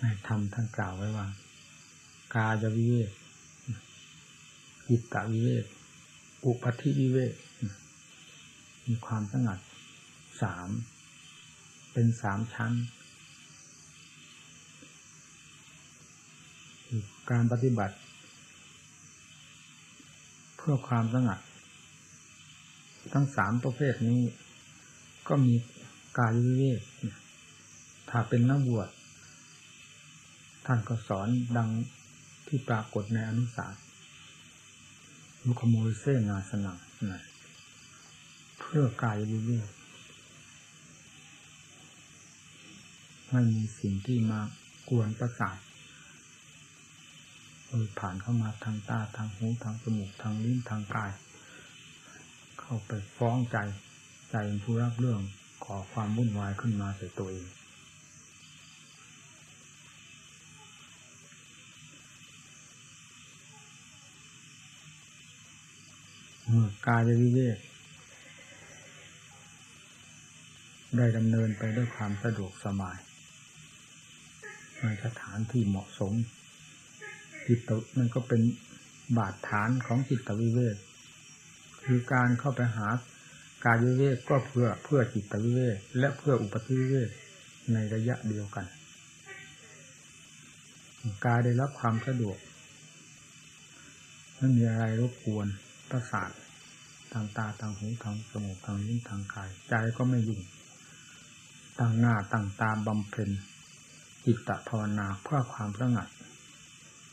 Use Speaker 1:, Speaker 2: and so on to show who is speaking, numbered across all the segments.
Speaker 1: ในธรรมท่านกล่าวไว้ว่า กายวิเวกจิตตวิเวกอุปธิวิเวกมีความสงัดสามเป็นสามชั้นการปฏิบัติ เพื่อความสงัด ทั้งสามประเภทนี้ ก็มีกายวิเวกถ้าเป็นนักบวช ท่านก็สอนดังที่ปรากฏในอนุสาสมุขโมยเสนาสนังนะเพื่อกายวิเวกไม่มีสิ่งที่มากวนประสาทโดยผ่านเข้ามาทางตาทางหูทางจมูกทางลิ้นทางกาย เข้าไปฟ้องใจใจผู้รับเรื่องขอความวุ่นวายขึ้นมาใส่ตัวเองเมื่อ กายวิเวกได้ดำเนินไปด้วยความสะดวกสบายในสถานที่เหมาะสม จิตมันก็เป็นบาดฐานของจิตวิเวกคือการเข้าไปหากายวิเวกก็เพื่อเพื่อจิตวิเวกและเพื่ออุปธิวิเวกในระยะเดียวกัน กายได้รับความสะดวกไม่มีอะไรรบกวน ประสาททางตาทางหูทางจมูกทางลิ้นทางกาย ใจก็ไม่ยุ่งตั้งหน้าตั้งตาบำเพ็ญจิตตภาวนาเพื่อความสงัด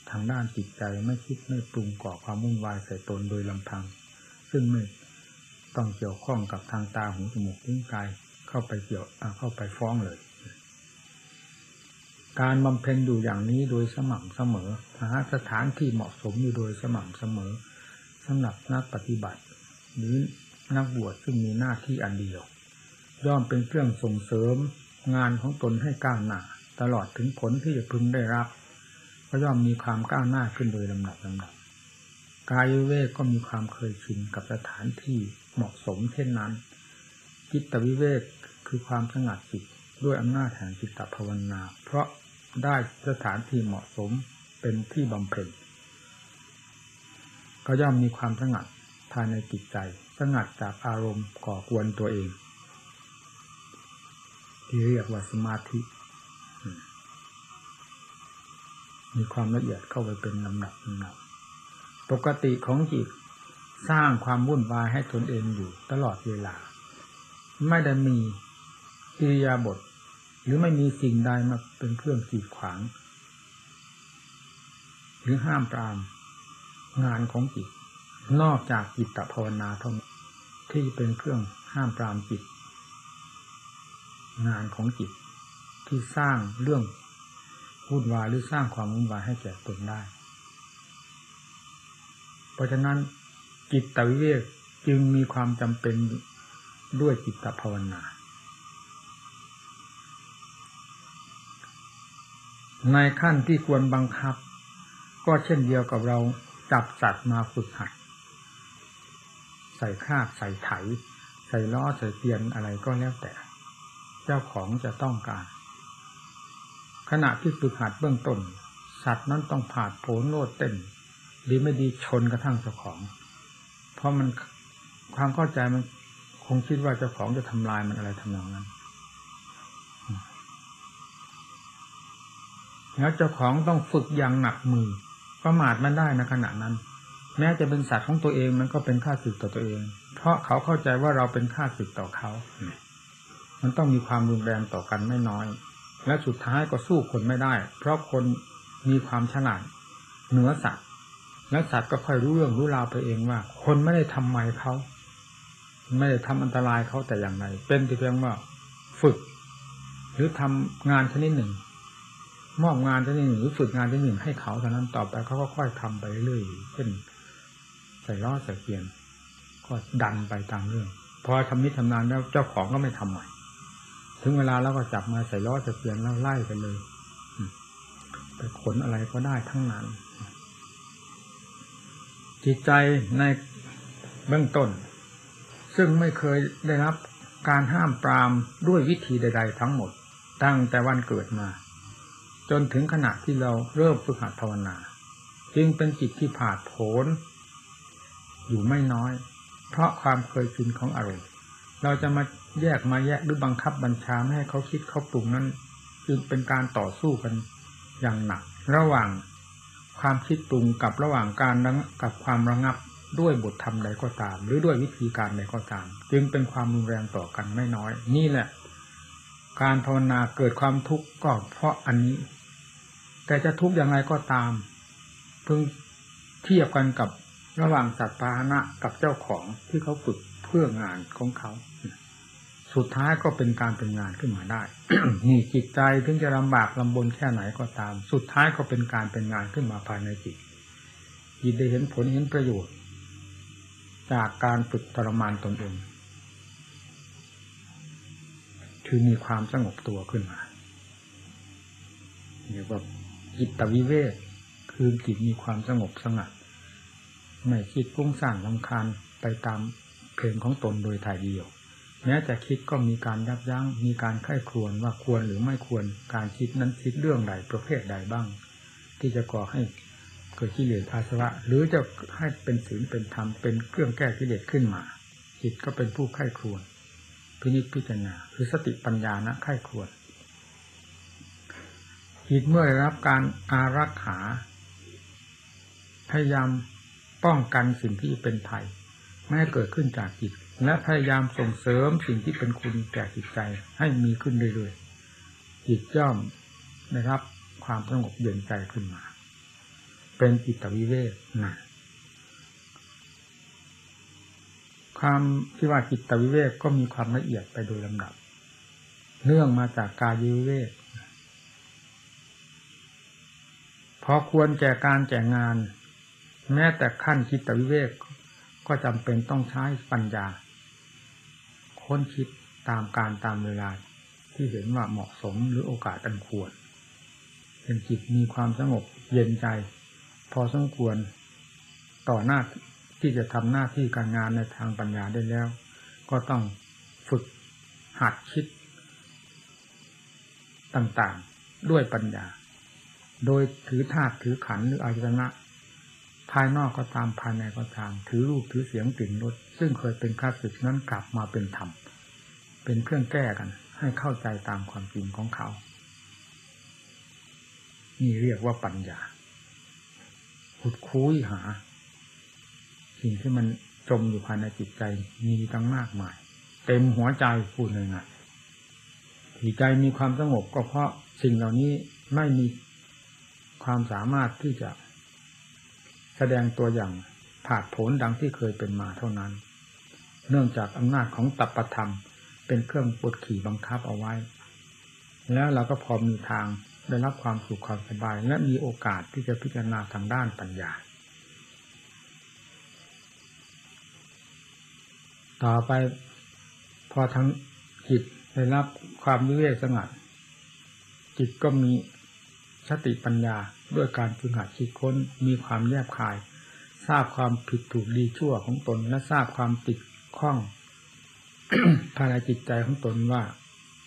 Speaker 1: ทางด้านจิตใจไม่คิดไม่ปรุงก่อความวุ่นวายใส่ตนโดยลำพัง ซึ่งไม่ต้องเกี่ยวข้องกับทางตาหูจมูกลิ้นกายเข้าไปเกี่ยวเข้าไปฟ้องเลย การบำเพ็ญอยู่อย่างนี้โดยสม่ำเสมอหาสถานที่เหมาะสมอยู่โดยสม่ำเสมอ สำหรับนักปฏิบัติหรือนักบวชซึ่งมีหน้าที่อันเดียว ย่อมเป็นเครื่องส่งเสริมงานของตนให้ก้าวหน้า ตลอดถึงผลที่จะพึงได้รับ ก็ย่อมมีความก้าวหน้าขึ้นโดยลำดับลำดับกายเวกก็มีความเคยชินกับสถานที่เหมาะสมเช่นนั้น จิตวิเวกคือความสงัดจิตด้วยอำนาจแห่งจิตตภาวนา เพราะได้สถานที่เหมาะสมเป็นที่บำเพ็ญ ก็ย่อมมีความสงัดภายในจิตใจ สงัดจากอารมณ์ก่อกวนตัวเอง ที่เรียกว่าสมาธิ มีความละเอียดเข้าไปเป็นลำดับลำดับปกติของจิตสร้างความวุ่นวายให้ตนเองอยู่ตลอดเวลา ไม่ได้มีกิริยาบทหรือไม่มีสิ่งใดมาเป็นเครื่องขีดขวาง หรือห้ามปราม งานของจิต นอกจากจิตตภาวนาเท่านั้นที่เป็นเครื่องห้ามปรามจิต งานของจิต ที่สร้างเรื่องวุ่นวายหรือสร้างความวุ่นวายให้แก่ตนได้ เพราะฉะนั้นจิตตวิเวกจึงมีความจำเป็นด้วยจิตตภาวนา ในขั้นที่ควรบังคับ ก็เช่นเดียวกับเรา จับสัตว์มาฝึกหัด ใส่คาบใส่ไถ ใส่ล้อใส่เตียนอะไรก็แล้วแต่ เจ้าของจะต้องการ ขณะที่ฝึกหัดเบื้องต้น สัตว์นั้นต้องผ่าโผนโลดเต้นดีไม่ดีชนกระทั่งเจ้าของ เพราะมันความเข้าใจมันคงคิดว่าเจ้าของจะทำลายมันอะไรทำนองนั้น แล้วเจ้าของต้องฝึกอย่างหนักมือ ประมาทมันได้นะขณะนั้น แม้จะเป็นสัตว์ของตัวเองมันก็เป็นค่าศึกต่อตัวเอง เพราะเขาเข้าใจว่าเราเป็นค่าศึกต่อเขา มันต้องมีความรุนแรงต่อกันไม่น้อย และสุดท้ายก็สู้คนไม่ได้ เพราะคนมีความฉลาดเหนือสัตว์และสัตว์ก็ค่อยรู้เรื่องรู้ราวไปเองว่า คนไม่ได้ทำไมเขาไม่ได้ทำอันตรายเขาแต่อย่างไรเป็นแต่เพียงว่าฝึก หรือทำงานชนิดหนึ่ง มอบงานที่หนึ่งหรือฝึกงานที่หนึ่งให้เขาเท่านั้นต่อไปเขาก็ค่อยทำไปเรื่อยเช่นใส่ล้อใส่เปลี่ยน ก็ดันไปตามเรื่อง พอทำนิทำนานแล้วเจ้าของก็ไม่ทำใหม่ ถึงเวลาแล้วก็จับมาใส่ล้อใส่เปลี่ยนแล้วไล่ไปเลยไปขนอะไรก็ได้ทั้งนั้น จิตใจในเบื้องต้น ซึ่งไม่เคยได้รับการห้ามปรามด้วยวิธีใด ๆ ทั้งหมด ตั้งแต่วันเกิดมา จนถึงขณะที่เราเริ่มฝึกหัดภาวนา จึงเป็นจิตที่ผาดโผนอยู่ไม่น้อย เพราะความเคยชินของอารมณ์เราจะมาแยกมาแยกหรือบังคับบัญชาไม่ให้เขาคิดเขาปรุงนั้นจึงเป็นการต่อสู้กันอย่างหนัก ระหว่างความคิดปรุงกับระหว่างการกับความระงับด้วยบทธรรมใดก็ตาม หรือด้วยวิธีการใดก็ตาม จึงเป็นความรุนแรงต่อกันไม่น้อย นี่แหละ การภาวนาเกิดความทุกข์ก็เพราะอันนี้ แต่จะทุกข์อย่างไรก็ตามเพิ่งเทียบกันกับระหว่างสัตว์พาหนะกับเจ้าของที่เขาฝึกเพื่องานของเขา สุดท้ายก็เป็นการเป็นงานขึ้นมาได้ นี่จิตใจถึงจะลำบากลำบนแค่ไหนก็ตาม สุดท้ายก็เป็นการเป็นงานขึ้นมาภายในจิตจิตได้เห็นผลเห็นประโยชน์ จากการฝึกทรมานตนเองคือมีความสงบตัวขึ้นมาเรียกว่า จิตวิเวกคือจิตมีความสงบสงัดไม่คิดกุ้งสั่งลำคาญไปตามเพลงของตนโดยถ่ายเดียว แม้จะคิดก็มีการยับยัง้งมีการไข้ครวนว่าควรหรือไม่ควรการคิดนั้นคิดเรื่องใดประเภทใดบ้าง ที่จะก่อให้เกิดกิเลสอาสวะ หรือจะให้เป็นศีลเป็นธรรมเป็นเครื่องแก้กิเลสขึ้นมา จิตก็เป็นผู้ไข้ครวนพินิจพิจารณาคือสติปัญญานะไข้ครวน จิตเมื่อได้รับการอารักขาพยายามป้องกันสิ่งที่เป็นภัยไม่ให้เกิดขึ้นจากจิต และพยายามส่งเสริมสิ่งที่เป็นคุณแก่จิตใจให้มีขึ้นเรื่อยๆจิตย่อมได้รับ ความสงบเย็นใจขึ้นมา เป็นจิตวิเวกนะความที่ว่าจิตวิเวกก็มีความละเอียดไปโดยลำดับ เนื่องมาจากกายวิเวก พอควรแก่การแก่งาน แม้แต่ขั้นคิดตวิเวกก็จำเป็นต้องใช้ปัญญา ค้นคิดตามการตามเวลาที่เห็นว่าเหมาะสมหรือโอกาสอันควรเป็นจิตมีความสงบเย็นใจ พอสมควรต่อหน้าที่จะทำหน้าที่การงานในทางปัญญาได้แล้ว ก็ต้องฝึกหัดคิดต่างๆ ด้วยปัญญา โดยถือธาตุถือขันหรืออายตนะ ภายนอกก็ตามภายในก็ตาม ถือรูปถือเสียงกลิ่นรสซึ่งเคยเป็นข้าศึกนั้นกลับมาเป็นธรรมเป็นเครื่องแก้กัน ให้เข้าใจตามความจริงของเขา นี่เรียกว่าปัญญาขุดคุ้ยหา สิ่งที่มันจมอยู่ภายในจิตใจมีตั้งมากมาย เต็มหัวใจพูดเลยนะที่ใจมีความสงบก็เพราะสิ่งเหล่านี้ไม่มี ความสามารถที่จะแสดงตัวอย่างผาดผลดังที่เคยเป็นมาเท่านั้น เนื่องจากอำนาจของตัปธรรม เป็นเครื่องปดขี่บังคับเอาไว้ แล้วเราก็พอมีทางได้รับความสุขความสบาย และมีโอกาสที่จะพิจารณาทางด้านปัญญา ต่อไปพอทั้งจิตได้รับความวิเวกสงัดจิตก็มีสติปัญญา ด้วยการฝึกหัดคิดค้นมีความแยบคาย ทราบความผิดถูกดีชั่วของตน และทราบความติดข้องภายในจิตใจของตนว่า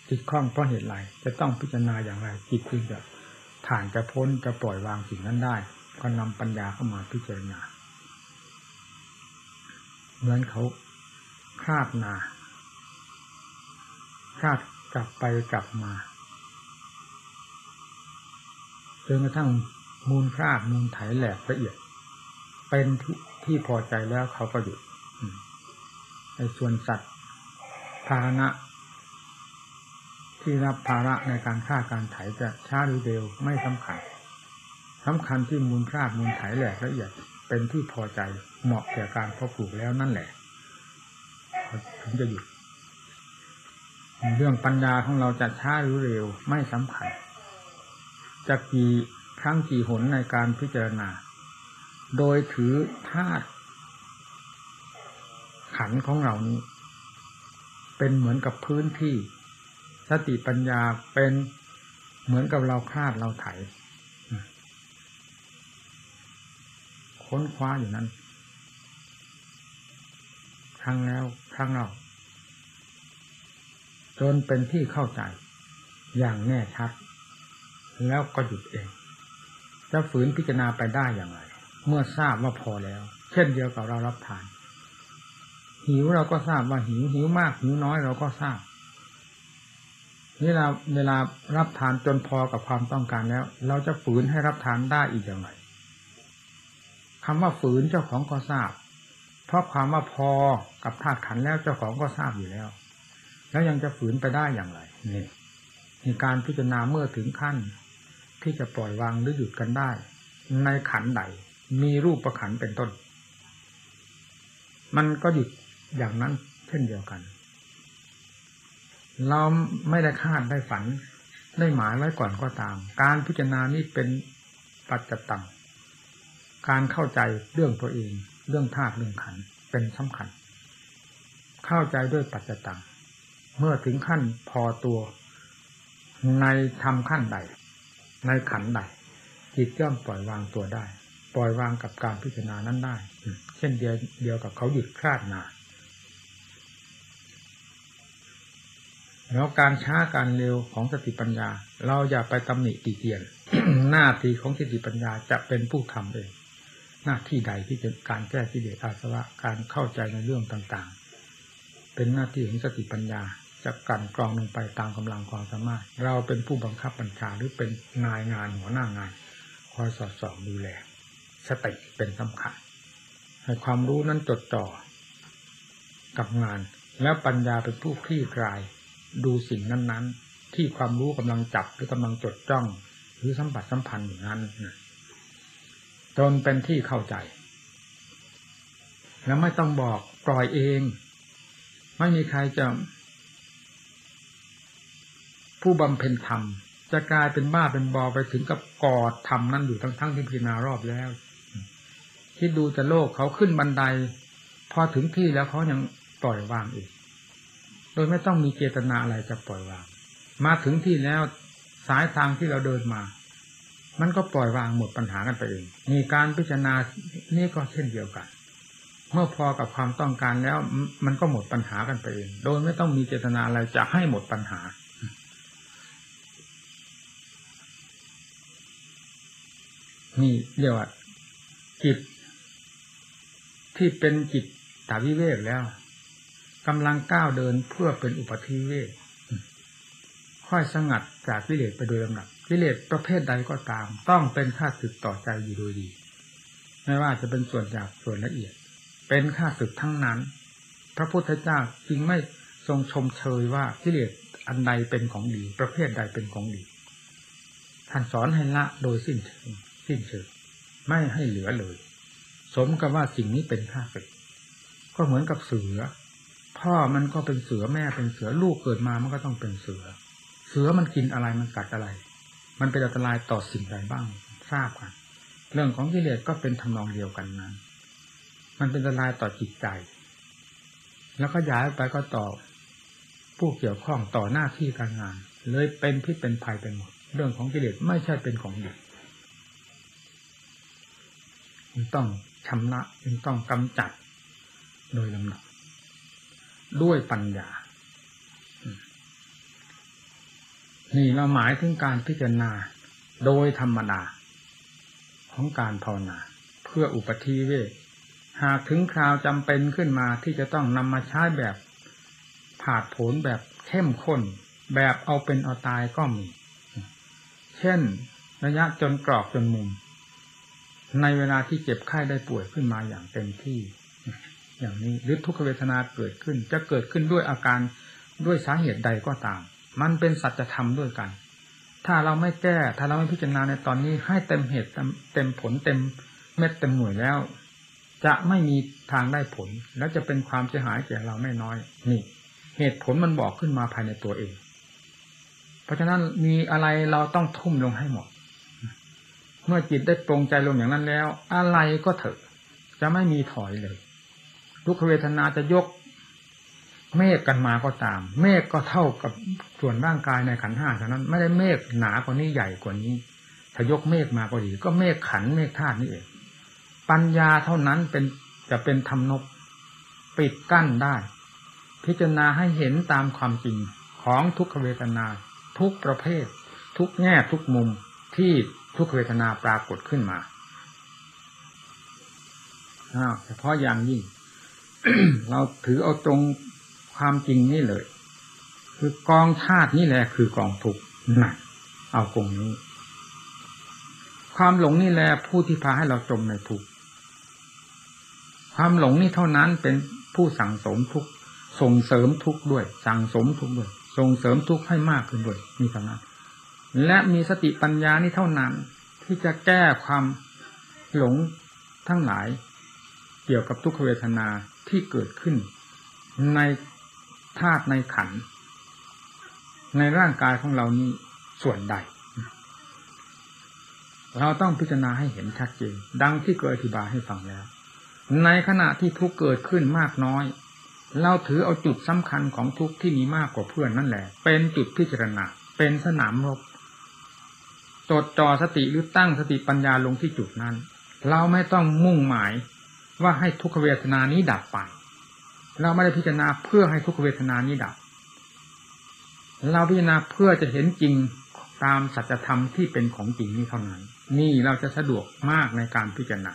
Speaker 1: ติดข้องเพราะเหตุไรจะต้องพิจารณาอย่างไรจิตจึงจะผ่านจะพ้นจะปล่อยวางสิ่งนั้นได้ ก็นำปัญญาเข้ามาพิจารณาเหมือนเขาคาดนาคาดกลับไปกลับมา จนกระทั่งมูลคราดมูลไถแหลกละเอียด เป็นที่ที่พอใจแล้วเขาก็หยุดในส่วนสัตว์ภาณะที่รับภาระในการฆ่าการไถจะช้าหรือเร็วไม่สำคัญสำคัญที่มูลคราดมูลไถแหลกละเอียด เป็นที่พอใจเหมาะแก่การพอปลูกแล้วนั่นแหละถึงจะหยุดเรื่องปัญญาของเราจะช้าหรือเร็วไม่สำคัญ จะกี่ครั้งกี่หนในการพิจารณา โดยถือธาตุขันของเรานี้ เป็นเหมือนกับพื้นที่ สติปัญญาเป็นเหมือนกับเราคาดเราไถค้นคว้าอยู่นั้นครั้งแล้วครั้งเล่าจนเป็นที่เข้าใจอย่างแน่ชัด แล้วก็หยุดเอง จะฝืนพิจารณาไปได้อย่างไร เมื่อทราบว่าพอแล้ว เช่นเดียวกับเรารับทาน หิวเราก็ทราบว่าหิวหิวมากหิวน้อยเราก็ทราบนี่เราเวลารับทานจนพอกับความต้องการแล้ว เราจะฝืนให้รับทานได้อีกอย่างไรคำว่าฝืนเจ้าของก็ทราบ เพราะความว่าพอกับธาตุขันแล้วเจ้าของก็ทราบอยู่แล้ว แล้วยังจะฝืนไปได้อย่างไรนี่มีการพิจารณาเมื่อถึงขั้น ที่จะปล่อยวางหรือหยุดกันได้ ในขันใดมีรูปประขันเป็นต้น มันก็หยุดอย่างนั้นเช่นเดียวกัน เราไม่ได้คาดได้ฝันได้หมายไว้ก่อนก็ตาม การพิจารณานี้เป็นปัจจตังการเข้าใจเรื่องตัวเอง เรื่องธาตุเรื่องขันเป็นสำคัญ เข้าใจด้วยปัจจตังเมื่อถึงขั้นพอตัวในทำขั้นใด ในขันใดจิตย่อมปล่อยวางตัวได้ ปล่อยวางกับการพิจารณานั้นได้ เช่นเดียวเดียวกับเขาหยุดคลาดนาแล้วการช้าการเร็วของสติปัญญา เราอย่าไปตำหนิติเตียน หน้าที่ของสติปัญญาจะเป็นผู้ทำเองหน้าที่ใดที่จะการแก้กิเลสอาสวะการเข้าใจในเรื่องต่างๆ เป็นหน้าที่ของสติปัญญา จะกลั่นกรองลงไปตามกำลังความสามารถ เราเป็นผู้บังคับบัญชาหรือเป็นนายงานหัวหน้างาน คอยสอดส่องดูแลสติเป็นสำคัญให้ความรู้นั้นจดจ่อกับงาน แล้วปัญญาเป็นผู้คลี่คลาย ดูสิ่งนั้น ๆ ที่ความรู้กำลังจับหรือกำลังจดจ้อง หรือสัมผัสสัมพันธ์อยู่นั้นจนเป็นที่เข้าใจ แล้วไม่ต้องบอกปล่อยเอง ไม่มีใครจะ ผู้บำเพ็ญธรรม จะกลายเป็นบ้าเป็นบอไปถึงกับกอดธรรมนั่นอยู่ทั้งทั้งที่พิจารณารอบแล้วคิดดูจะโลกเขาขึ้นบันได พอถึงที่แล้วเขายังปล่อยวางอีก โดยไม่ต้องมีเจตนาอะไรจะปล่อยวาง มาถึงที่แล้วสายทางที่เราเดินมา มันก็ปล่อยวางหมดปัญหากันไปเองมีการพิจารณานี่ก็เช่นเดียวกัน เมื่อพอกับความต้องการแล้วมันก็หมดปัญหากันไปเอง โดยไม่ต้องมีเจตนาอะไรจะให้หมดปัญหา นี่เรียกว่าจิต ที่เป็นจิตตาวิเวกแล้วกำลังก้าวเดินเพื่อเป็นอุปธิเวกค่อยสงัดจากวิเลสไปโดยลำดับวิเลสประเภทใดก็ตาม ต้องเป็นค่าศึกต่อใจอยู่โดยดี ไม่ว่าจะเป็นส่วนหยาบส่วนละเอียด เป็นค่าศึกทั้งนั้น พระพุทธเจ้าจึงไม่ทรงชมเชยว่าวิเลสอันใดเป็นของดี ประเภทใดเป็นของดีท่านสอนให้ละโดยสิ้นเชิง สิ้นเชิงไม่ให้เหลือเลย สมกับว่าสิ่งนี้เป็นค่าศึกก็เหมือนกับเสือ พ่อมันก็เป็นเสือแม่เป็นเสือลูกเกิดมามันก็ต้องเป็นเสือ เสือมันกินอะไรมันกัดอะไร มันเป็นอันตรายต่อสิ่งใดบ้างทราบกัน เรื่องของกิเลสก็เป็นทำนองเดียวกันนั้น มันเป็นอันตรายต่อจิตใจ แล้วก็ย้ายไปก็ต่อผู้เกี่ยวข้องต่อหน้าที่การงาน เลยเป็นพิษเป็นภัยเป็นหมด เรื่องของกิเลสไม่ใช่เป็นของดี มันต้องชำระมันต้องกำจัด โดยลำดับด้วยปัญญา นี่เราหมายถึงการพิจารณาโดยธรรมดา ของการภาวนา เพื่ออุปธิเวหากถึงคราวจำเป็นขึ้นมาที่จะต้องนำมาใช้แบบผาดผนแบบเข้มข้น แบบเอาเป็นเอาตายก็มี เช่น ระยะจนกรอกจนมุม ในเวลาที่เจ็บไข้ได้ป่วยขึ้นมาอย่างเต็มที่ อย่างนี้หรือทุกขเวทนาเกิดขึ้น จะเกิดขึ้นด้วยอาการด้วยสาเหตุใดก็ตาม มันเป็นสัจธรรมด้วยกัน ถ้าเราไม่แก้ ถ้าเราไม่พิจารณาในตอนนี้ให้เต็มเหตุเต็มผลเต็มเม็ดเต็มหน่วยแล้ว จะไม่มีทางได้ผล แล้วจะเป็นความเสียหายแก่เราไม่น้อย นี่ เหตุผลมันบอกขึ้นมาภายในตัวเอง เพราะฉะนั้นมีอะไรเราต้องทุ่มลงให้หมด เมื่อจิตได้ปรงใจลงอย่างนั้นแล้ว อะไรก็เถอะ จะไม่มีถอยเลยทุกขเวทนาจะยก เมฆกันมาก็ตาม เมฆก็เท่ากับส่วนร่างกายในขันห้าเท่านั้น ไม่ได้เมฆหนากว่านี้ใหญ่กว่านี้ถ้ายกเมฆมาก็ดี ก็เมฆขันเมฆธาตุนี่เองปัญญาเท่านั้นเป็นจะเป็นธรรมนบปิดกั้นได้ พิจารณาให้เห็นตามความจริงของทุกขเวทนา ทุกประเภท ทุกแง่ทุกมุมที่ ทุกเวทนาปรากฏขึ้นมาเฉพาะอย่างยิ่ง เราถือเอาตรงความจริงนี่เลย คือกองธาตุนี่แหละคือกองทุกข์หนักเอากงนี้ ความหลงนี่แหละผู้ที่พาให้เราจมในทุกข์ความหลงนี่เท่านั้นเป็นผู้สั่งสมทุกข์ส่งเสริมทุกข์ด้วย สั่งสมทุกข์ด้วย ส่งเสริมทุกข์ให้มากขึ้นด้วยมีเท่านั้น และมีสติปัญญานี่เท่านั้น ที่จะแก้ความหลงทั้งหลาย เกี่ยวกับทุกขเวทนาที่เกิดขึ้น ในธาตุในขันธ์ในร่างกายของเรานี้ส่วนใด เราต้องพิจารณาให้เห็นชัดเจนดังที่เคยอธิบายให้ฟังแล้ว ในขณะที่ทุกเกิดขึ้นมากน้อย เราถือเอาจุดสำคัญของทุกที่มีมากกว่าเพื่อนนั่นแหละ เป็นจุดพิจารณาเป็นสนามรบ จดจ่อสติหรือตั้งสติปัญญาลงที่จุดนั้น เราไม่ต้องมุ่งหมายว่าให้ทุกขเวทนานี้ดับไป เราไม่ได้พิจารณาเพื่อให้ทุกขเวทนานี้ดับ เราพิจารณาเพื่อจะเห็นจริงตามสัจธรรมที่เป็นของจริงนี้เท่านั้น นี่เราจะสะดวกมากในการพิจารณา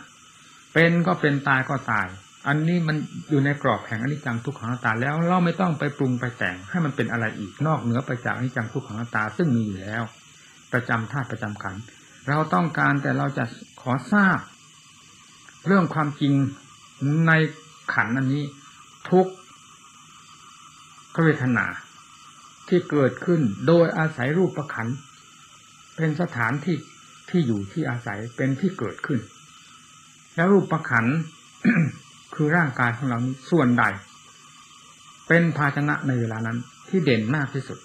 Speaker 1: เป็นก็เป็นตายก็ตาย อันนี้มันอยู่ในกรอบแห่งอนิจจังทุกขังตาแล้วเราไม่ต้องไปปรุงไปแต่งให้มันเป็นอะไรอีกนอกเหนือไปจากอนิจจังทุกขังตาซึ่งมีอยู่แล้ว ประจำธาตุประจำขัน เราต้องการแต่เราจะขอทราบ เรื่องความจริงในขันอันนี้ ทุกขเวทนาที่เกิดขึ้นโดยอาศัยรูปประขัน เป็นสถานที่ที่อยู่ที่อาศัยเป็นที่เกิดขึ้น แล้วรูปประขันคือร่างกายของเรานี้ส่วนใด เป็นภาชนะในเวลานั้นที่เด่นมากที่สุด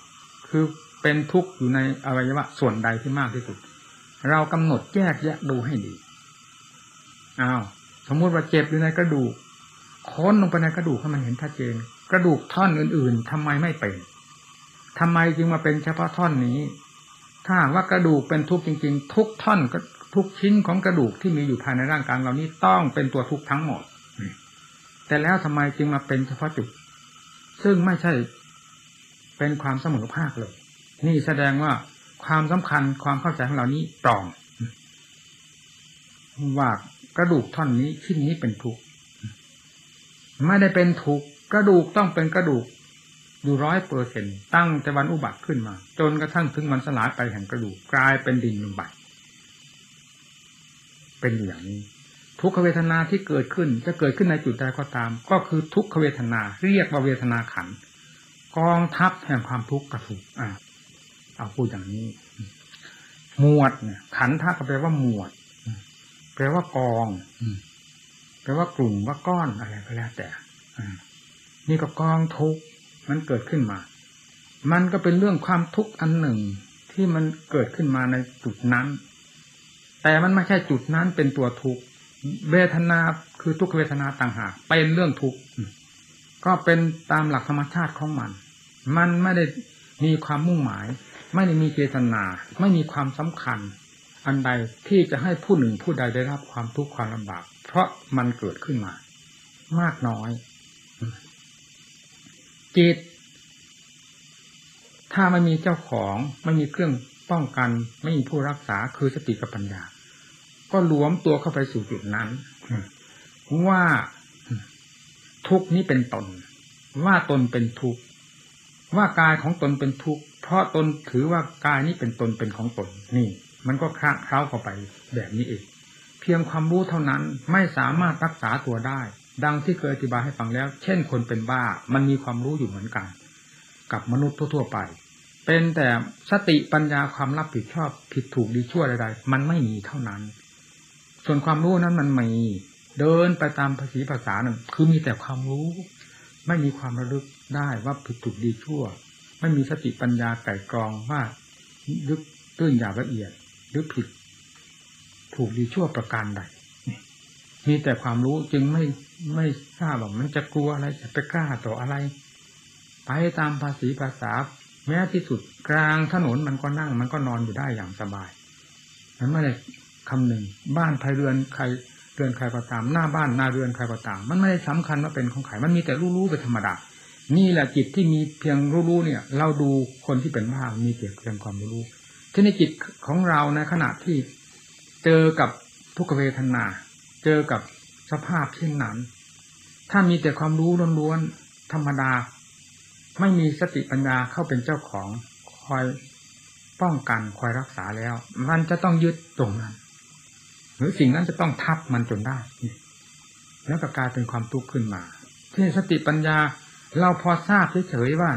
Speaker 1: คือ เป็นทุกข์อยู่ในอวัยวะส่วนใดที่มากที่สุด เรากำหนดแยกแยะดูให้ดีอ้าวสมมติว่าเจ็บอยู่ในกระดูกค้นลงไปในกระดูกให้มันเห็นชัดเจน กระดูกท่อนอื่น ๆทำไมไม่เป็นทำไมจึงมาเป็นเฉพาะท่อนนี้ ถ้าว่ากระดูกเป็นทุกข์จริง ๆ ทุกท่อนทุกชิ้นของกระดูกที่มีอยู่ภายในร่างกายเรานี้ต้องเป็นตัวทุกข์ทั้งหมดแต่แล้วทำไมจึงมาเป็นเฉพาะจุด ซึ่งไม่ใช่เป็นความเสมอภาคเลย นี่แสดงว่าความสำคัญความเข้าใจของเรานี้ปลอมว่ากระดูกท่อนนี้ชิ้นนี้เป็นทุกข์ไม่ได้เป็นทุกข์กระดูกต้องเป็นกระดูกอยู่ร้อยเปอร์เซ็นตั้งแต่วันอุบัติขึ้นมา จนกระทั่งถึงวันสลายไปแห่งกระดูกกลายเป็นดินลงไปเป็นอย่างนี้ ทุกขเวทนาที่เกิดขึ้นจะเกิดขึ้นในจุดใดก็ตาม ก็คือทุกขเวทนา เรียกว่าเวทนาขันกองทัพแห่งความทุกข์กระถูกอ่า เอาพูดอย่างนี้ หมวดเนี่ย ขันทัพแปลว่าหมวดแปลว่ากองแปลว่ากลุ่มว่าก้อนอะไรก็แล้วแต่นี่ก็กองทุกข์มันเกิดขึ้นมา มันก็เป็นเรื่องความทุกข์อันหนึ่งที่มันเกิดขึ้นมาในจุดนั้น แต่มันไม่ใช่จุดนั้นเป็นตัวทุกข์เวทนาคือทุกขเวทนาต่างหากเป็นเรื่องทุกข์ก็เป็นตามหลักธรรมชาติของมัน มันไม่ได้มีความมุ่งหมาย ไม่ได้มีเจตนา ไม่มีความสำคัญ อันใดที่จะให้ผู้หนึ่งผู้ใดได้รับความทุกข์ความลำบาก เพราะมันเกิดขึ้นมา มากน้อย จิต ถ้าไม่มีเจ้าของไม่มีเครื่องป้องกัน ไม่มีผู้รักษาคือสติกับปัญญา ก็หลวมตัวเข้าไปสู่จุดนั้นว่าทุกนี้เป็นตน ว่าตนเป็นทุก ว่ากายของตนเป็นทุก เพราะตนถือว่ากายนี้เป็นตนเป็นของตนนี่ มันก็คลาเคล้าเข้าไปแบบนี้เองเพียงความรู้เท่านั้นไม่สามารถรักษาตัวได้ ดังที่เคยอธิบายให้ฟังแล้ว เช่นคนเป็นบ้ามันมีความรู้อยู่เหมือนกัน กับมนุษย์ทั่วๆไป เป็นแต่สติปัญญาความรับผิดชอบผิดถูกดีชั่วใดๆมันไม่มีเท่านั้น ส่วนความรู้นั้นมันมีเดินไปตามภาษีภาษานั่นคือมีแต่ความรู้ ไม่มีความระลึกได้ว่าผิดถูกดีชั่ว ไม่มีสติปัญญาไก่กรองว่าลึกตื้นหยาบละเอียด หรือผิด ถูกดีชั่วประการใดมีแต่ความรู้จึงไม่ไม่ทราบว่ามันจะกลัวอะไรจะไปกล้าต่ออะไร ไปตามภาษีภาษา แม้ที่สุดกลางถนนมันก็นั่ง มันก็นอนอยู่ได้อย่างสบาย มันไม่ได้คำหนึ่ง บ้านใครเรือนใครเรือนใครก็ตามหน้าบ้านหน้าเรือนใครก็ตาม มันไม่ได้สำคัญว่าเป็นของใครมันมีแต่รู้ๆเป็นธรรมดา นี่แหละจิตที่มีเพียงรู้ๆเนี่ย เราดูคนที่เป็นบ้ามีเพียงความรู้ที่ในจิตของเราในขณะที่เจอกับทุกขเวทนา เจอกับสภาพเช่นนั้น ถ้ามีแต่ความรู้ล้วนๆธรรมดา ไม่มีสติปัญญาเข้าเป็นเจ้าของคอยป้องกันคอยรักษาแล้ว มันจะต้องยึดตรงนั้น หรือสิ่งนั้นจะต้องทับมันจนได้ แล้วก็กลายเป็นความทุกข์ขึ้นมา ที่สติปัญญา เราพอทราบเฉยๆว่า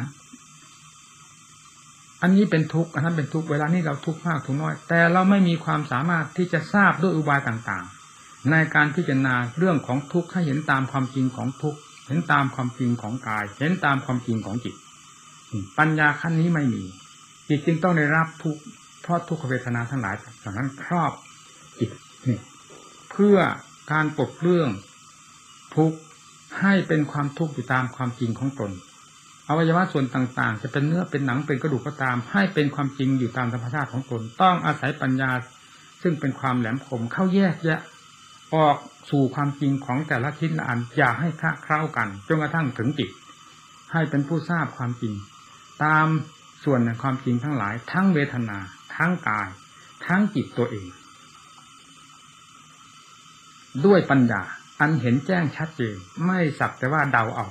Speaker 1: อันนี้เป็นทุกข์อันนั้นเป็นทุกข์เวลานี้เราทุกข์มากทุกข์น้อย แต่เราไม่มีความสามารถที่จะทราบด้วยอุบายต่างๆ ในการพิจารณาเรื่องของทุกข์ให้เห็นตามความจริงของทุกข์เห็นตามความจริงของกาย เห็นตามความจริงของจิต ปัญญาขั้นนี้ไม่มี จิตจึงต้องได้รับทุกข์เพราะทุกขเวทนาทั้งหลายเหล่านั้นครอบจิตนี่เพื่อการปลดเรื่องทุกข์ ให้เป็นความทุกข์อยู่ตามความจริงของตนอวัยวะส่วนต่างๆ จะเป็นเนื้อเป็นหนังเป็นกระดูกก็ตาม ให้เป็นความจริงอยู่ตามธรรมชาติของตน ต้องอาศัยปัญญา ซึ่งเป็นความแหลมคมเข้าแยกแยะ ออกสู่ความจริงของแต่ละชิ้นละอันอย่าให้คละเคล้ากันจนกระทั่งถึงจิตให้เป็นผู้ทราบความจริง ตามส่วนในความจริงทั้งหลาย ทั้งเวทนา ทั้งกาย ทั้งจิตตัวเอง ด้วยปัญญา อันเห็นแจ้งชัดเจนไม่สักแต่ว่าเดาเอา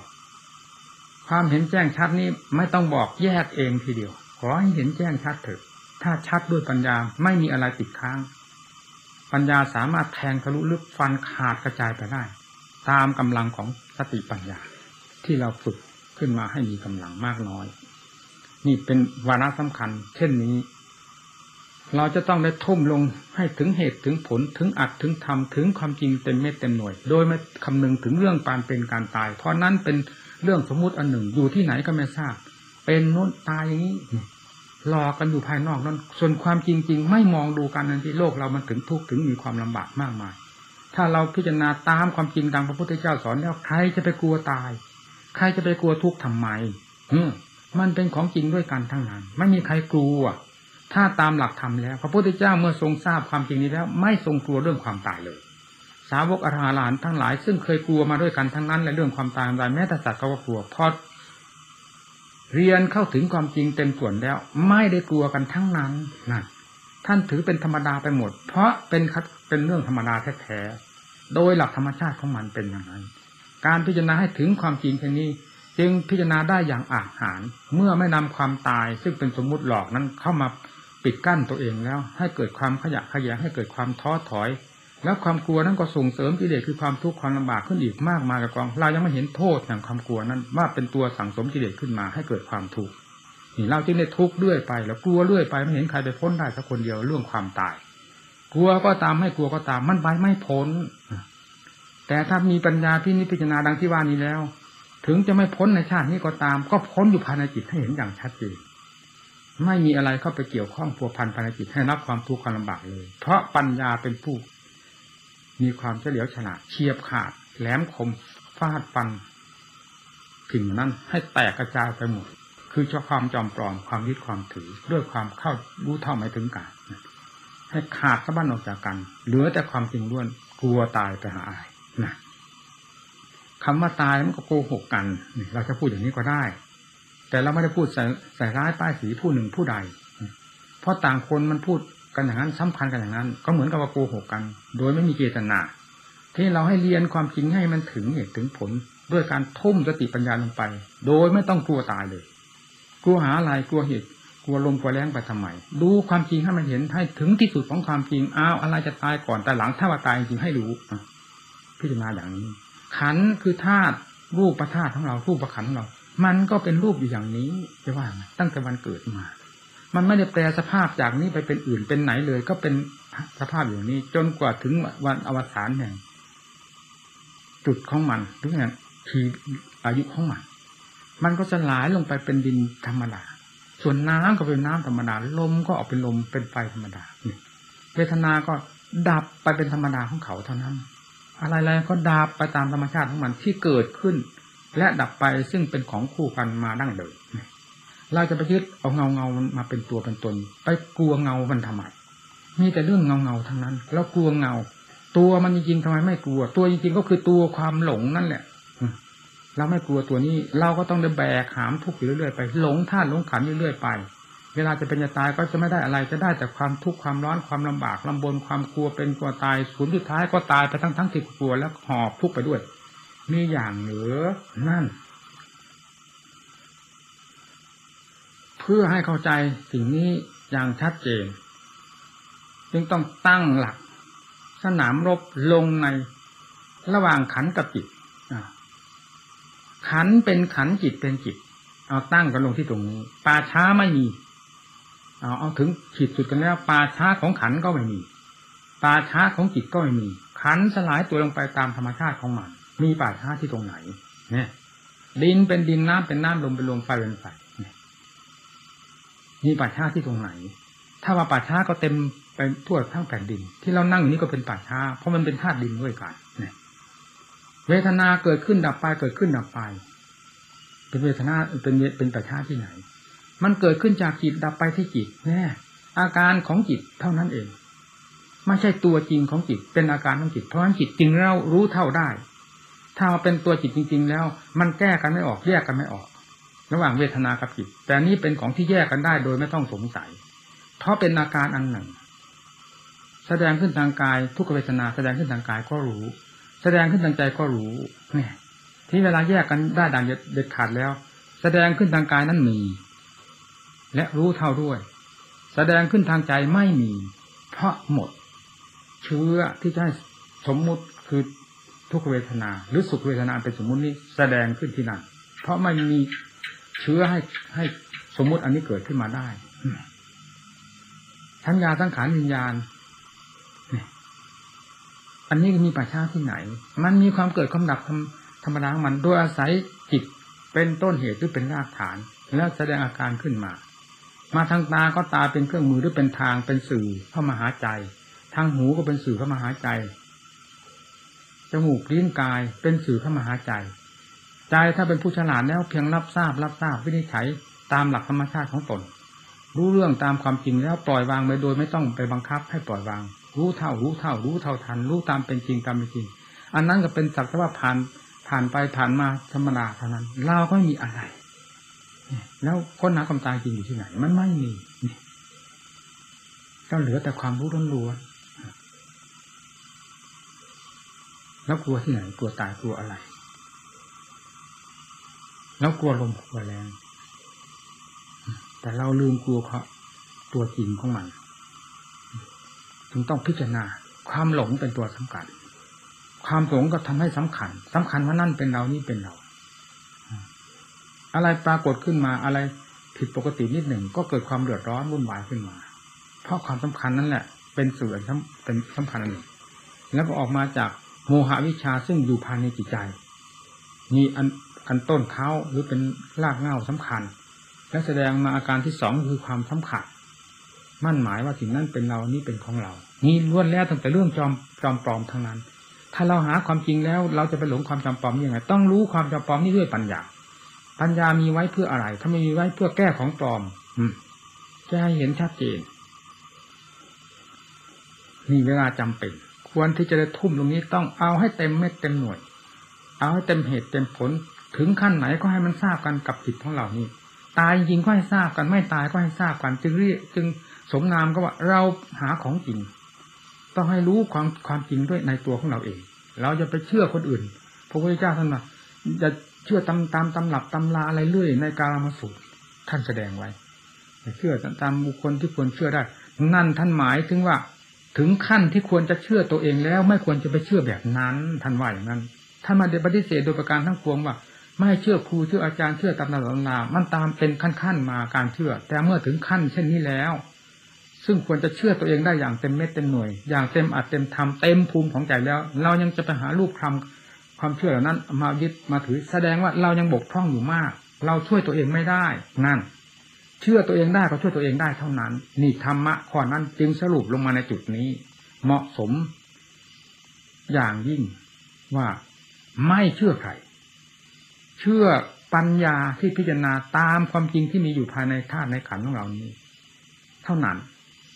Speaker 1: ความเห็นแจ้งชัดนี้ไม่ต้องบอกแยกเองทีเดียว ขอให้เห็นแจ้งชัดเถอะ ถ้าชัดด้วยปัญญาไม่มีอะไรติดค้าง ปัญญาสามารถแทงทะลุลึกฟันขาดกระจายไปได้ ตามกำลังของสติปัญญา ที่เราฝึกขึ้นมาให้มีกำลังมากน้อย นี่เป็นวาระสำคัญ เช่นนี้ เราจะต้องได้ทุ่มลงให้ถึงเหตุถึงผลถึงอัดถึงทำถึงความจริงเต็มเม็ดเต็มหน่วย โดยไม่คำนึงถึงเรื่องการเป็นการตาย เพราะนั้นเป็นเรื่องสมมุติอันหนึ่งอยู่ที่ไหนก็ไม่ทราบ เป็นโน้นตายอย่างนี้หลอกกันอยู่ภายนอกนั้น ส่วนความจริง ๆ ไม่มองดูกันนั้นที่โลกเรามันถึงทุกข์ถึงมีความลำบากมากมาย ถ้าเราพิจารณาตามความจริงดังพระพุทธเจ้าสอนแล้วใครจะไปกลัวตาย ใครจะไปกลัวทุกข์ทำไมอืมมันเป็นของจริงด้วยกันทั้งนั้น ไม่มีใครกลัว ถ้าตามหลักธรรมแล้ว พระพุทธเจ้าเมื่อทรงทราบความจริงนี้แล้ว ไม่ทรงกลัวเรื่องความตายเลย สาวกอรหันทั้งหลาย ซึ่งเคยกลัวมาด้วยกันทั้งนั้นและเรื่องความตายอะไรแม้แต่สัตว์ก็กลัวพอเรียนเข้าถึงความจริงเต็มส่วนแล้ว ไม่ได้กลัวกันทั้งนั้นนะท่านถือเป็นธรรมดาไปหมด เพราะเป็นเป็นเรื่องธรรมดาแท้ๆโดยหลักธรรมชาติของมันเป็นอย่างนั้นการพิจารณาให้ถึงความจริงเช่นนี้ จึงพิจารณาได้อย่างอาหาร เมื่อไม่นำความตายซึ่งเป็นสมมุติหลอกนั้นเข้ามา ปิดกั้นตัวเองแล้ว ให้เกิดความขยะขยะให้เกิดความท้อถอย แล้วความกลัวนั้นก็ส่งเสริมกิเลสคือความทุกข์ความลำบากขึ้นอีกมากมายกับกอง เรายังไม่เห็นโทษแห่งความกลัวนั้น ว่าเป็นตัวสั่งสมกิเลสขึ้นมา ให้เกิดความทุกข์นี่เราจึงได้ทุกข์เรื่อยไปแล้วกลัวเรื่อยไปไม่เห็นใครไปพ้นได้สักคนเดียวเรื่องความตาย กลัวก็ตามไม่กลัวก็ตามมันไปไม่พ้นแต่ถ้ามีปัญญาที่นิพพานาดังที่ว่านี้แล้ว ถึงจะไม่พ้นในชาตินี้ก็ตาม ก็พ้นอยู่ภายในจิตให้เห็นอย่างชัดเจน ไม่มีอะไรเข้าไปเกี่ยวข้องพัวพันภายในจิตให้รับความทุกข์ความลำบากเลย เพราะปัญญาเป็นผู้ มีความเฉลียวฉลาดเฉียบขาด แหลมคมฟาดฟันสิ่งนั้นให้แตกกระจายไปหมด คือชอบความจอมปลอมความยึดความถือ ด้วยความเข้ารู้เท่าไม่ถึงการให้ขาดสะบั้นออกจากกัน เหลือแต่ความจริงล้วนกลัวตายไปหาอายนะคำว่าตายมันก็โกหกกันเราจะพูดอย่างนี้ก็ได้ แต่เราไม่ได้พูดใส่ใส่ร้ายป้ายสีผู้หนึ่งผู้ใด เพราะต่างคนมันพูดกันอย่างนั้นสำคัญกันอย่างนั้น ก็เหมือนกับว่าโกหกกัน โดยไม่มีเจตนา ที่เราให้เรียนความจริงให้มันถึงเหตุถึงผล ด้วยการทุ่มสติปัญญาลงไป โดยไม่ต้องกลัวตายเลย กลัวหาอะไรกลัวเหตุกลัวลมกลัวแรงไปทำไมดูความจริงให้มันเห็นให้ถึงที่สุดของความจริงอ้าวอะไรจะตายก่อนแต่หลังถ้าว่าตายจริงให้รู้พิจารณาอย่างนี้ ขันคือธาตุรูปประธาตุของเรารูปประขันของเรา มันก็เป็นรูปอยู่อย่างนี้จะว่าตั้งแต่วันเกิดมา มันไม่ได้แปลสภาพจากนี้ไปเป็นอื่นเป็นไหนเลย ก็เป็นสภาพอยู่นี้ จนกว่าถึงวันอวสานแห่งจุดของมันหรือย่างทีอายุของมัน มันก็จะหลายลงไปเป็นดินธรรมดาส่วนน้ำก็เป็นน้ำธรรมดาลมก็ออกเป็นลมเป็นไฟธรรมดาเวทนาก็ดับไปเป็นธรรมดาของเขาเท่านั้น อะไรๆก็ดับไปตามธรรมชาติของมันที่เกิดขึ้น และดับไปซึ่งเป็นของคู่กันมาดั้งเดิมเราจะไปยึดเอาเงาเงามาเป็นตัวเป็นตน ไปกลัวเงามันทำไมมีแต่เรื่องเงาเงาทั้งนั้น แล้วกลัวเงา ตัวมันจริงๆทำไมไม่กลัว ตัวจริงๆก็คือตัวความหลงนั่นแหละเราไม่กลัวตัวนี้ เราก็ต้องได้แบกหามทุกข์อยู่เรื่อยๆไปหลงท่าหลงขันเรื่อยๆไป เวลาจะเป็นจะตายก็จะไม่ได้อะไรจะได้แต่ความทุกข์ความร้อนความลำบากลำบนความกลัวเป็นกลัวตายผลสุดท้ายก็ตายไปทั้งทั้งที่กลัวแล้วหอบทุกข์ไปด้วย มีอย่างเหนือนั่น เพื่อให้เข้าใจสิ่งนี้อย่างชัดเจน จึงต้องตั้งหลัก สนามรบลงในระหว่างขันกับจิตขันเป็นขันจิตเป็นจิต เอาตั้งกันลงที่ตรงนี้ป่าช้าไม่มีเอาเอาถึงขีดสุดกันแล้วป่าช้าของขันก็ไม่มีป่าช้าของจิตก็ไม่มี ขันสลายตัวลงไปตามธรรมชาติของมัน มีป่าช้าที่ตรงไหนเนี่ยดินเป็นดินน้ำเป็นน้ำลมเป็นลมไฟเป็นไฟนี่ยมีป่าช้าที่ตรงไหน ถ้าว่าป่าช้าก็เต็มไปทั่วทั้งแผ่นดิน ที่เรานั่งอยู่นี้ก็เป็นป่าช้า เพราะมันเป็นธาตุดินด้วยกันเนี่ยเวทนาเกิดขึ้นดับไปเกิดขึ้นดับไป เป็นเวทนาเป็นเป็นป่าช้าที่ไหน มันเกิดขึ้นจากจิตดับไปที่จิตแน่อาการของจิตเท่านั้นเอง ไม่ใช่ตัวจริงของจิตเป็นอาการของจิตเพราะฉะนั้นจิตจริงเรารู้เท่าได้ ถ้ามาเป็นตัวจิตจริง ๆ แล้ว มันแก้กันไม่ออกแยกกันไม่ออก ระหว่างเวทนากับจิต แต่นี่เป็นของที่แยกกันได้โดยไม่ต้องสงสัย เพราะเป็นอาการอันหนึ่ง แสดงขึ้นทางกายทุกเวทนา แสดงขึ้นทางกายก็รู้ แสดงขึ้นทางใจก็รู้เนี่ยที่เวลาแยกกันได้ดังเด็ดขาดแล้ว แสดงขึ้นทางกายนั้นมี และรู้เท่าด้วย แสดงขึ้นทางใจไม่มี เพราะหมด เชื้อที่จะให้สมมุติคือ ทุกเวทนา หรือสุขเวทนาเป็นสมมุตินี้แสดงขึ้นที่นั่นเพราะไม่มีเชื้อให้ให้สมมุติอันนี้เกิดขึ้นมาได้ทั้งยาทั้งขานวิญญาณอันนี้มีป่าช้าที่ไหน มันมีความเกิดความดับธรรมดาของมันโดยอาศัยจิตเป็นต้นเหตุหรือเป็นรากฐาน แล้วแสดงอาการขึ้นมา มาทางตาก็ตาเป็นเครื่องมือหรือเป็นทางเป็นสื่อเข้ามาหาใจ ทางหูก็เป็นสื่อเข้ามาหาใจ จมูกลิ้นกายเป็นสื่อเข้ามาหาใจ ใจถ้าเป็นผู้ฉลาดแล้วเพียงรับทราบ รับทราบวินิจฉัยตามหลักธรรมชาติของตน รู้เรื่องตามความจริงแล้วปล่อยวางไปโดยไม่ต้องไปบังคับให้ปล่อยวาง รู้เท่ารู้เท่า รู้เท่าทัน รู้ตามเป็นจริงตามเป็นจริง อันนั้นก็เป็นสักแต่ว่าผ่านผ่านไปผ่านมาธรรมดาเท่านั้น เราก็ไม่มีอะไรแล้วค้นหาความตายจริงอยู่ที่ไหน มันไม่มีก็เหลือแต่ความรู้ล้วนๆ แล้วกลัวที่ไหนกลัวตายกลัวอะไร แล้วกลัวลมกลัวแรงแต่เราลืมกลัวเขาตัวจริงของมันจึงต้องพิจารณา ความหลงเป็นตัวสำคัญ ความหลงก็ทำให้สำคัญสำคัญว่านั่นเป็นเรานี่เป็นเรา อะไรปรากฏขึ้นมาอะไรผิดปกตินิดหนึ่งก็เกิดความเดือดร้อนวุ่นวายขึ้นมา เพราะความสำคัญนั่นแหละ เป็นส่วนเป็นสำคัญอันหนึ่งแล้วก็ออกมาจาก โมหะวิชาซึ่งอยู่ภายในจิตใจมีอันอันต้นเขาหรือเป็นรากเหง้าสำคัญ และแสดงมาอาการที่สองคือความสำคัญมั่นหมายว่าสิ่งนั้นเป็นเรานี่เป็นของเรา นี่ล้วนแล้วตั้งแต่เรื่องจอมจอมปลอมทั้งนั้น ถ้าเราหาความจริงแล้ว เราจะไปหลงความจำปลอมยังไง ต้องรู้ความจำปลอมนี่ด้วยปัญญา ปัญญามีไว้เพื่ออะไร ถ้าไม่มีไว้เพื่อแก้ของปลอม อืมจะให้เห็นชัดเจนมีเวลาจำเป็น ควรที่จะได้ทุ่มตรงนี้ต้องเอาให้เต็มเม็ดเต็มหน่วย เอาให้เต็มเหตุเต็มผล ถึงขั้นไหนก็ให้มันทราบกันกับจิตของเรานี่ตายจริงก็ให้ทราบกันไม่ตายก็ให้ทราบกันจึงเรียกจึงสมนามก็ว่าเราหาของจริง ต้องให้รู้ความความจริงด้วยในตัวของเราเอง เราจะไปเชื่อคนอื่นพระพุทธเจ้าท่านว่าจะเชื่อตามตามตำหลับตำลาอะไรเรื่อย ในการมาสูตรท่านแสดงไว้เชื่อตามบุคคลที่ควรเชื่อได้ นั่นท่านหมายถึงว่า ถึงขั้นที่ควรจะเชื่อตัวเองแล้ว ไม่ควรจะไปเชื่อแบบนั้นท่านว่าอย่างนั้นท่านมาเดปฏิเสธโดยประการทั้งปวงว่า ไม่เชื่อครูเชื่ออาจารย์เชื่อตำนานตำนามันตามเป็นขั้นๆมาการเชื่อ แต่เมื่อถึงขั้นเช่นนี้แล้ว ซึ่งควรจะเชื่อตัวเองได้อย่างเต็มเม็ดเต็มหน่วย อย่างเต็มอัดเต็มทำเต็มภูมิของใจแล้ว เรายังจะไปหารูปคำความเชื่อเหล่านั้น มายึดมาถือแสดงว่าเรายังบกพร่องอยู่มาก เราช่วยตัวเองไม่ได้นั่น เชื่อตัวเองได้ก็ช่วยตัวเองได้เท่านั้น นี่ธรรมะข้อนั้นจึงสรุปลงมาในจุดนี้ เหมาะสม อย่างยิ่งว่าไม่เชื่อใครเชื่อปัญญาที่พิจารณาตามความจริงที่มีอยู่ภายในธาตุในขันของเรานี้ เท่านั้น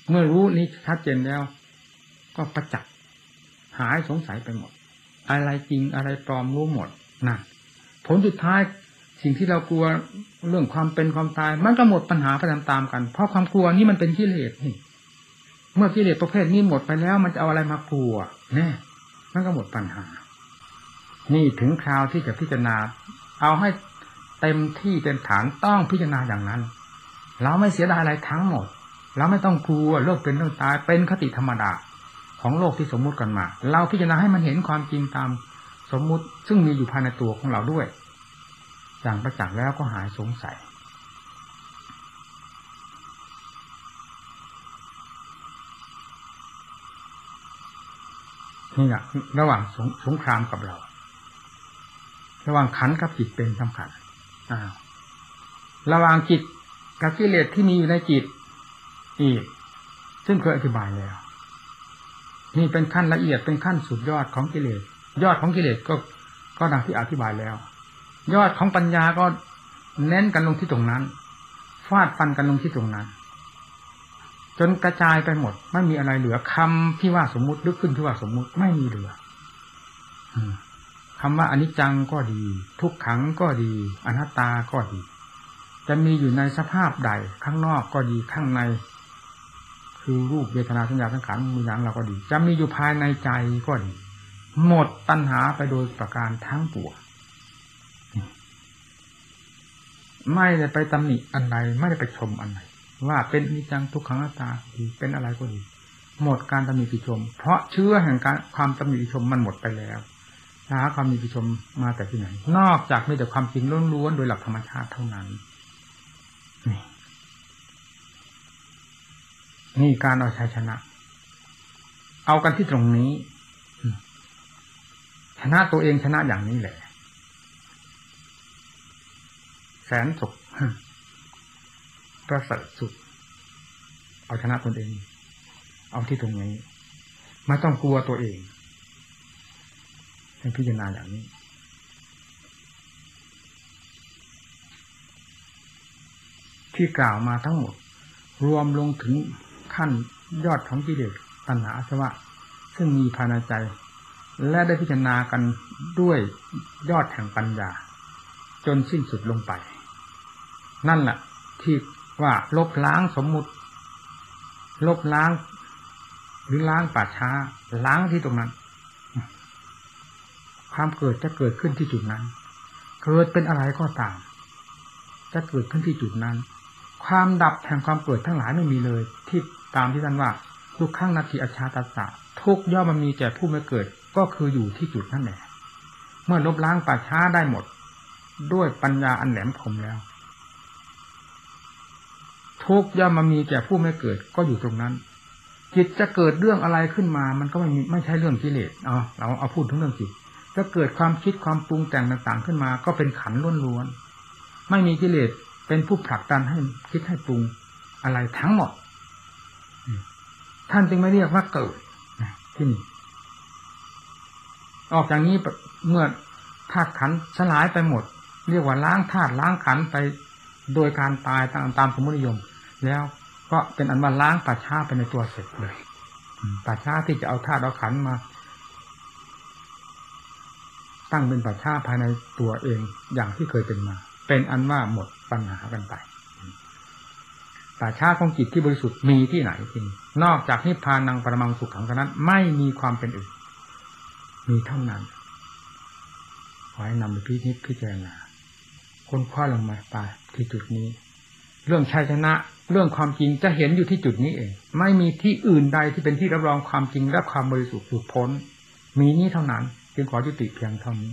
Speaker 1: เมื่อรู้นี้ชัดเจนแล้ว ก็ประจักษ์หายสงสัยไปหมด อะไรจริงอะไรปลอมรู้หมดนั่นผลสุดท้าย สิ่งที่เรากลัวเรื่องความเป็นความตาย มันก็หมดปัญหาไปตามๆกัน เพราะความกลัวนี่มันเป็นกิเลสนี่เมื่อกิเลสประเภทนี้หมดไปแล้ว มันจะเอาอะไรมากลัวแน่มันก็หมดปัญหา นี่ถึงคราวที่จะพิจารณา เอาให้เต็มที่เป็นฐานต้องพิจารณาอย่างนั้น เราไม่เสียดายอะไรทั้งหมด เราไม่ต้องกลัวโลกเป็นเรื่องตายเป็นคติธรรมดาของโลกที่สมมุติกันมา เราพิจารณาให้มันเห็นความจริงตามสมมุติซึ่งมีอยู่ภายในตัวของเราด้วย อย่างประจักษ์แล้วก็หายสงสัย นี่แหละระหว่างสงสงครามกับเรา ระหว่างขันกับจิตเป็นสำคัญอ้าวระหว่างจิตกับกิเลสที่มีอยู่ในจิตอีกซึ่งเคยอธิบายแล้ว นี่เป็นขั้นละเอียดเป็นขั้นสุดยอดของกิเลส ยอดของกิเลสก็ก็ดังที่อธิบายแล้ว ยอดของปัญญาก็เน้นกันลงที่ตรงนั้น ฟาดฟันกันลงที่ตรงนั้น จนกระจายไปหมด ไม่มีอะไรเหลือคำที่ว่าสมมุติหรือขึ้นที่ว่าสมมุติไม่มีเหลืออืมคำว่าอนิจจังก็ดี ทุกขังก็ดี อนัตตาก็ดี จะมีอยู่ในสภาพใดข้างนอกก็ดีข้างใน คือรูปเวทนาสัญญาสังขารมือหนังเราก็ดี จะมีอยู่ภายในใจก็ดี หมดตัณหาไปโดยประการทั้งปวง ไม่ได้ไปตำหนิอันใดไม่ได้ไปชมอันใดว่าเป็นนิจังทุกขังอนัตตาดีเป็นอะไรก็ดีหมดการตำหนิติชม เพราะเชื้อแห่งการความตำหนิติชมมันหมดไปแล้วหาความมีติชมมาแต่ที่ไหน นอกจากมีแต่ความจริงล้วนๆโดยหลักธรรมชาติเท่านั้นนี่นี่การเอาชัยชนะ เอากันที่ตรงนี้ ชนะตัวเองชนะอย่างนี้แหละ แสนสุขประเสริฐสุด เอาชนะตนเอง เอาที่ตรงนี้ไม่ต้องกลัวตัวเองให้พิจารณาอย่างนี้ ที่กล่าวมาทั้งหมด รวมลงถึงขั้นยอดของกิเลสตัณหาอาสวะ ซึ่งมีภายในใจ และได้พิจารณากันด้วยยอดแห่งปัญญา จนสิ้นสุดลงไป นั่นแหละที่ว่าลบล้างสมมุติ ลบล้าง หรือล้างป่าช้า ล้างที่ตรงนั้น ความเกิดจะเกิดขึ้นที่จุดนั้น เกิดเป็นอะไรก็ตาม จะเกิดขึ้นที่จุดนั้น ความดับแห่งความเกิดทั้งหลายไม่มีเลย ที่ตามที่ท่านว่าทุกขั้งนาทีอาชาตัสสะทุกย่อมมันมีแก่ผู้ไม่เกิดก็คืออยู่ที่จุดนั่นแหละเมื่อลบล้างป่าช้าได้หมด ด้วยปัญญาอันแหลมคมแล้ว ทุกย่อมมามีแก่ผู้ไม่เกิดก็อยู่ตรงนั้น จิตจะเกิดเรื่องอะไรขึ้นมา มันก็ไม่มีไม่ใช่เรื่องกิเลสเอาเราเอาพูดถึงเรื่องจิตจะเกิดความคิดความปรุงแต่งต่างๆขึ้นมา ก็เป็นขันล้วนๆไม่มีกิเลสเป็นผู้ผลักดันให้คิดให้ปรุงอะไรทั้งหมด ท่านจึงไม่เรียกว่าเกิดที่นี่ออกจากนี้เมื่อธาตุขันสลายไปหมด เรียกว่าล้างธาตุล้างขันไปโดยการตายตามตามสมมตินิยม แล้วก็เป็นอันว่าล้างป่าช้าไปในตัวเสร็จเลยป่าช้าที่จะเอาธาตุเอาขันมา ตั้งเป็นป่าช้าภายในตัวเองอย่างที่เคยเป็นมา เป็นอันว่าหมดปัญหากันไปป่าช้าของจิตที่บริสุทธิ์มีที่ไหนจริงนอกจากนิพพานังปรมังสุขขังเท่านั้น ไม่มีความเป็นอื่น มีเท่านั้นขอให้นำไปพิจิตพิจารณาค้นคว้าลงมาตาที่จุดนี้ เรื่องชัยชนะ เรื่องความจริงจะเห็นอยู่ที่จุดนี้เอง ไม่มีที่อื่นใดที่เป็นที่รับรองความจริงและความบริสุทธิ์สุดพ้น มีนี้เท่านั้น จึงขอยุติเพียงเท่านี้